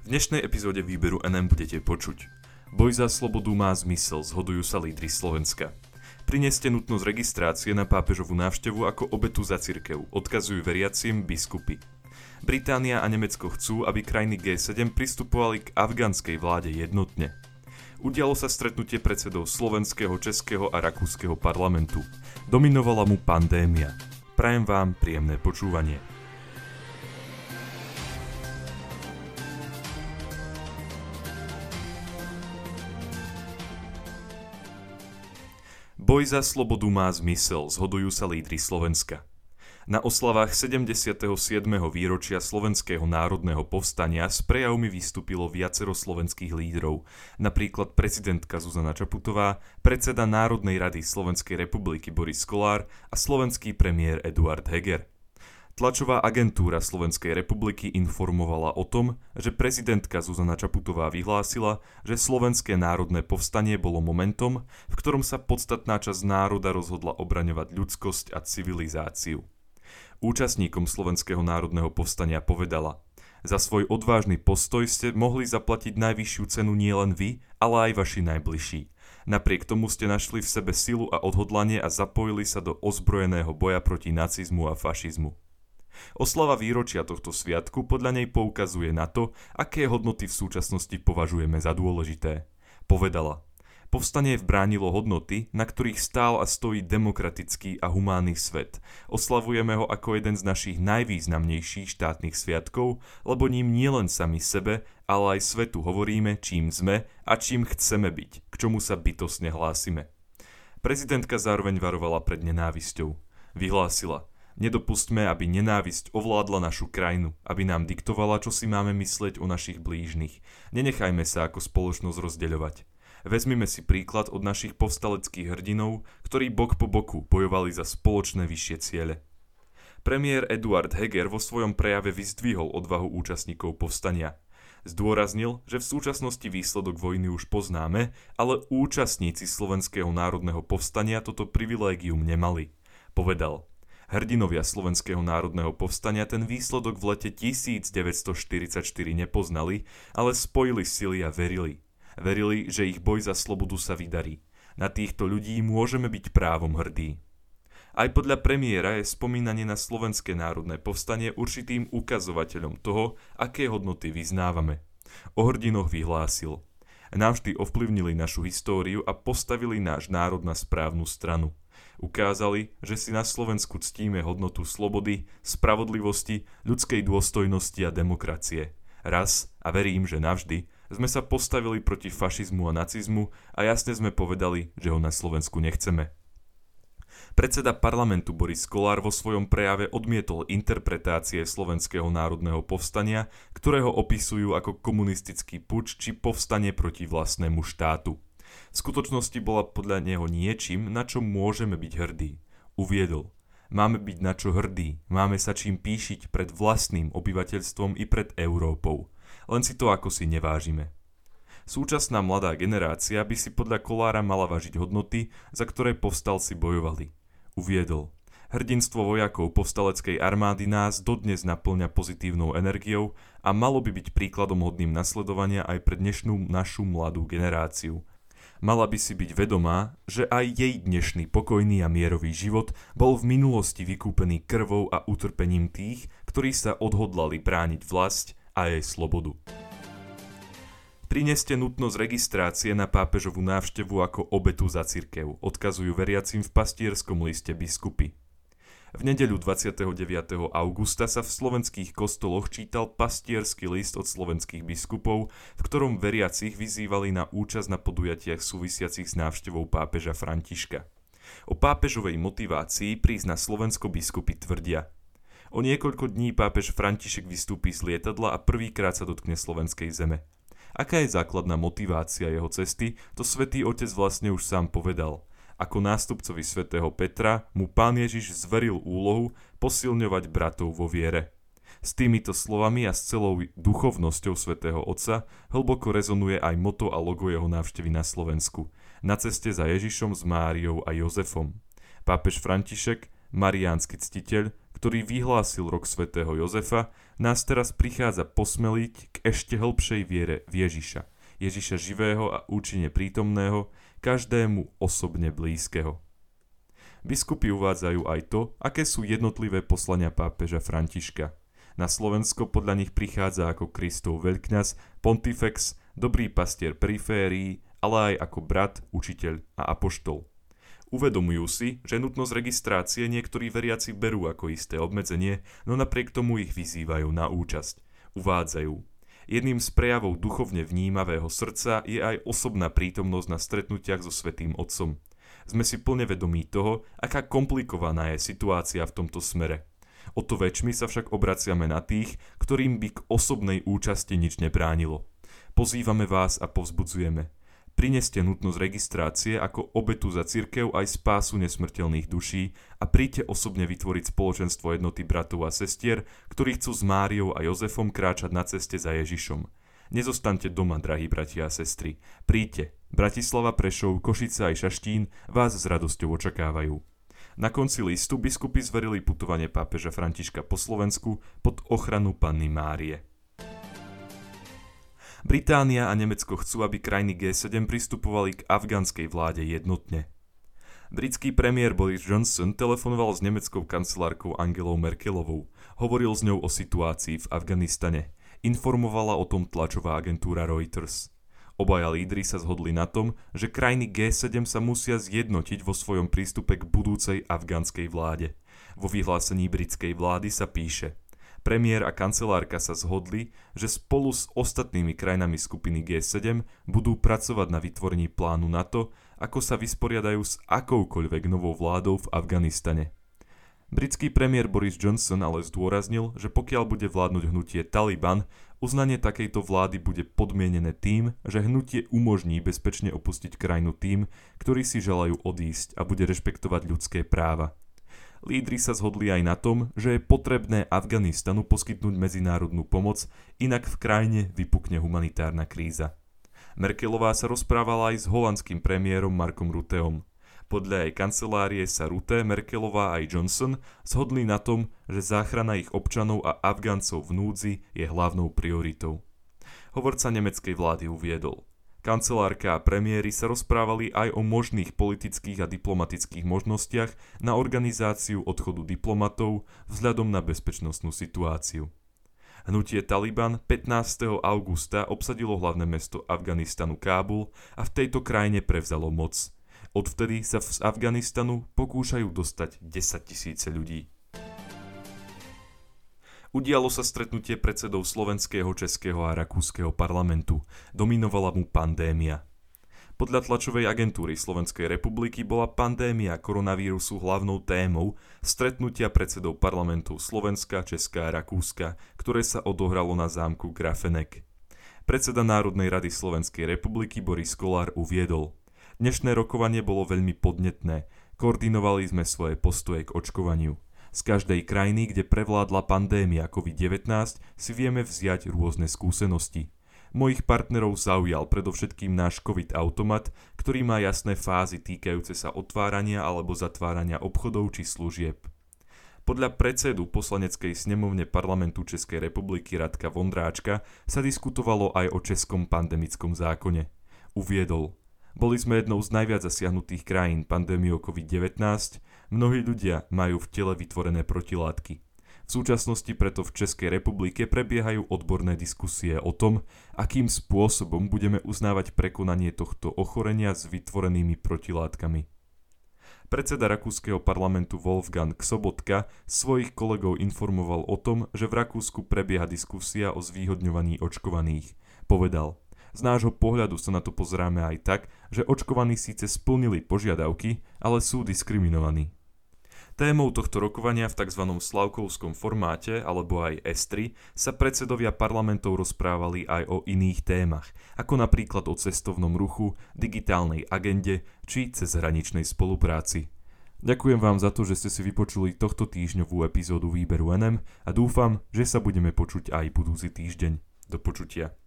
V dnešnej epizóde výberu NM budete počuť. Boj za slobodu má zmysel, zhodujú sa lídry Slovenska. Prineste nutnosť registrácie na pápežovú návštevu ako obetu za cirkev, odkazujú veriacim biskupy. Británia a Nemecko chcú, aby krajiny G7 pristupovali k afgánskej vláde jednotne. Udialo sa stretnutie predsedov slovenského, českého a rakúskeho parlamentu. Dominovala mu pandémia. Prajem vám príjemné počúvanie. Boj za slobodu má zmysel, zhodujú sa lídry Slovenska. Na oslavách 77. výročia Slovenského národného povstania s prejavmi vystúpilo viacero slovenských lídrov, napríklad prezidentka Zuzana Čaputová, predseda Národnej rady Slovenskej republiky Boris Kolár a slovenský premiér Eduard Heger. Tlačová agentúra Slovenskej republiky informovala o tom, že prezidentka Zuzana Čaputová vyhlásila, že Slovenské národné povstanie bolo momentom, v ktorom sa podstatná časť národa rozhodla obraňovať ľudskosť a civilizáciu. Účastníkom Slovenského národného povstania povedala Za svoj odvážny postoj ste mohli zaplatiť najvyššiu cenu nielen vy, ale aj vaši najbližší. Napriek tomu ste našli v sebe silu a odhodlanie a zapojili sa do ozbrojeného boja proti nacizmu a fašizmu. Oslava výročia tohto sviatku podľa nej poukazuje na to, aké hodnoty v súčasnosti považujeme za dôležité. Povedala, Povstanie vbránilo hodnoty, na ktorých stál a stojí demokratický a humánny svet. Oslavujeme ho ako jeden z našich najvýznamnejších štátnych sviatkov, lebo ním nielen sami sebe, ale aj svetu hovoríme, čím sme a čím chceme byť, k čomu sa bytosne hlásime. Prezidentka zároveň varovala pred nenávisťou. Vyhlásila, Nedopustme, aby nenávisť ovládla našu krajinu, aby nám diktovala, čo si máme myslieť o našich blížnych. Nenechajme sa ako spoločnosť rozdeľovať. Vezmime si príklad od našich povstaleckých hrdinov, ktorí bok po boku bojovali za spoločné vyššie ciele. Premiér Eduard Heger vo svojom prejave vyzdvihol odvahu účastníkov povstania. Zdôraznil, že v súčasnosti výsledok vojny už poznáme, ale účastníci Slovenského národného povstania toto privilégium nemali. Povedal – Hrdinovia Slovenského národného povstania ten výsledok v lete 1944 nepoznali, ale spojili sily a verili. Verili, že ich boj za slobodu sa vydarí. Na týchto ľudí môžeme byť právom hrdí. Aj podľa premiéra je spomínanie na Slovenské národné povstanie určitým ukazovateľom toho, aké hodnoty vyznávame. O hrdinoch vyhlásil. Navždy ovplyvnili našu históriu a postavili náš národ na správnu stranu. Ukázali, že si na Slovensku ctíme hodnotu slobody, spravodlivosti, ľudskej dôstojnosti a demokracie. Raz, a verím, že navždy, sme sa postavili proti fašizmu a nacizmu a jasne sme povedali, že ho na Slovensku nechceme. Predseda parlamentu Boris Kolár vo svojom prejave odmietol interpretácie Slovenského národného povstania, ktoré ho opisujú ako komunistický puč či povstanie proti vlastnému štátu. V skutočnosti bola podľa neho niečím, na čo môžeme byť hrdí. Uviedol. Máme byť na čo hrdí, máme sa čím píšiť pred vlastným obyvateľstvom i pred Európou. Len si to ako si nevážime. Súčasná mladá generácia by si podľa Kolára mala vážiť hodnoty, za ktoré povstalci bojovali. Uviedol. Hrdinstvo vojakov povstaleckej armády nás dodnes naplňa pozitívnou energiou a malo by byť príkladom hodným nasledovania aj pre dnešnú našu mladú generáciu. Mala by si byť vedomá, že aj jej dnešný pokojný a mierový život bol v minulosti vykúpený krvou a utrpením tých, ktorí sa odhodlali brániť vlast a jej slobodu. Prineste nutnosť registrácie na pápežovú návštevu ako obetu za cirkev, odkazujú veriacim v pastierskom liste biskupy. V nedeľu 29. augusta sa v slovenských kostoloch čítal pastiersky list od slovenských biskupov, v ktorom veriacich vyzývali na účasť na podujatiach súvisiacich s návštevou pápeža Františka. O pápežovej motivácii prísť na Slovensko biskupy tvrdia. O niekoľko dní pápež František vystúpi z lietadla a prvýkrát sa dotkne slovenskej zeme. Aká je základná motivácia jeho cesty, to svätý Otec vlastne už sám povedal – ako nástupcovi svätého Petra mu pán Ježiš zveril úlohu posilňovať bratov vo viere. S týmito slovami a s celou duchovnosťou svätého Otca hlboko rezonuje aj moto a logo jeho návštevy na Slovensku. Na ceste za Ježišom s Máriou a Jozefom. Pápež František, mariánsky ctiteľ, ktorý vyhlásil rok svätého Jozefa, nás teraz prichádza posmeliť k ešte hĺbšej viere v Ježiša. Ježiša živého a účinne prítomného, každému osobne blízkeho. Biskupy uvádzajú aj to, aké sú jednotlivé poslania pápeža Františka. Na Slovensko podľa nich prichádza ako Kristov veľkňaz, pontifex, dobrý pastier periférií, ale aj ako brat, učiteľ a apoštol. Uvedomujú si, že nutnosť registrácie niektorí veriaci berú ako isté obmedzenie, no napriek tomu ich vyzývajú na účasť. Uvádzajú. Jedným z prejavov duchovne vnímavého srdca je aj osobná prítomnosť na stretnutiach so Svetým Otcom. Sme si plne vedomí toho, aká komplikovaná je situácia v tomto smere. O to väčšmi sa však obraciame na tých, ktorým by k osobnej účasti nič nebránilo. Pozývame vás a povzbudzujeme. Prineste nutnosť registrácie ako obetu za cirkev aj spásu nesmrteľných duší a príďte osobne vytvoriť spoločenstvo jednoty bratov a sestier, ktorí chcú s Máriou a Jozefom kráčať na ceste za Ježišom. Nezostaňte doma, drahí bratia a sestry. Príďte. Bratislava, Prešov, Košica aj Šaštín vás s radosťou očakávajú. Na konci listu biskupy zverili putovanie pápeža Františka po Slovensku pod ochranu Panny Márie. Británia a Nemecko chcú, aby krajiny G7 pristupovali k afgánskej vláde jednotne. Britský premiér Boris Johnson telefonoval s nemeckou kancelárkou Angelou Merkelovou. Hovoril s ňou o situácii v Afganistane. Informovala o tom tlačová agentúra Reuters. Obaja lídry sa zhodli na tom, že krajiny G7 sa musia zjednotiť vo svojom prístupe k budúcej afgánskej vláde. Vo vyhlásení britskej vlády sa píše – Premiér a kancelárka sa zhodli, že spolu s ostatnými krajinami skupiny G7 budú pracovať na vytvorení plánu na to, ako sa vysporiadajú s akoukoľvek novou vládou v Afganistane. Britský premiér Boris Johnson ale zdôraznil, že pokiaľ bude vládnuť hnutie Taliban, uznanie takejto vlády bude podmienené tým, že hnutie umožní bezpečne opustiť krajinu tým, ktorí si želajú odísť a bude rešpektovať ľudské práva. Lídry sa zhodli aj na tom, že je potrebné Afganistanu poskytnúť medzinárodnú pomoc, inak v krajine vypukne humanitárna kríza. Merkelová sa rozprávala aj s holandským premiérom Markom Ruteom. Podľa jej kancelárie sa Rutte, Merkelová aj Johnson zhodli na tom, že záchrana ich občanov a Afgáncov v núdzi je hlavnou prioritou. Hovorca nemeckej vlády uviedol. Kancelárka a premiéry sa rozprávali aj o možných politických a diplomatických možnostiach na organizáciu odchodu diplomatov vzhľadom na bezpečnostnú situáciu. Hnutie Taliban 15. augusta obsadilo hlavné mesto Afganistanu Kábul a v tejto krajine prevzalo moc. Odvtedy sa z Afganistanu pokúšajú dostať 10 tisíce ľudí. Udialo sa stretnutie predsedov slovenského, českého a rakúskeho parlamentu. Dominovala mu pandémia. Podľa tlačovej agentúry Slovenskej republiky bola pandémia koronavírusu hlavnou témou stretnutia predsedov parlamentov Slovenska, Česká a Rakúska, ktoré sa odohralo na zámku Grafenek. Predseda Národnej rady Slovenskej republiky Boris Kolár uviedol. Dnešné rokovanie bolo veľmi podnetné. Koordinovali sme svoje postoje k očkovaniu. Z každej krajiny, kde prevládla pandémia COVID-19, si vieme vziať rôzne skúsenosti. Mojich partnerov zaujal predovšetkým náš COVID automat, ktorý má jasné fázy týkajúce sa otvárania alebo zatvárania obchodov či služieb. Podľa predsedu poslaneckej snemovne parlamentu Českej republiky Radka Vondráčka sa diskutovalo aj o českom pandemickom zákone. Uviedol, boli sme jednou z najviac zasiahnutých krajín pandémiou COVID-19, Mnohí ľudia majú v tele vytvorené protilátky. V súčasnosti preto v Českej republike prebiehajú odborné diskusie o tom, akým spôsobom budeme uznávať prekonanie tohto ochorenia s vytvorenými protilátkami. Predseda rakúskeho parlamentu Wolfgang Sobotka svojich kolegov informoval o tom, že v Rakúsku prebieha diskusia o zvýhodňovaní očkovaných. Povedal, z nášho pohľadu sa na to pozeráme aj tak, že očkovaní síce splnili požiadavky, ale sú diskriminovaní. Témou tohto rokovania v tzv. slavkovskom formáte, alebo aj S3, sa predsedovia parlamentov rozprávali aj o iných témach, ako napríklad o cestovnom ruchu, digitálnej agende či cezhraničnej spolupráci. Ďakujem vám za to, že ste si vypočuli tohto týždňovú epizódu výberu NM a dúfam, že sa budeme počuť aj budúci týždeň. Do počutia.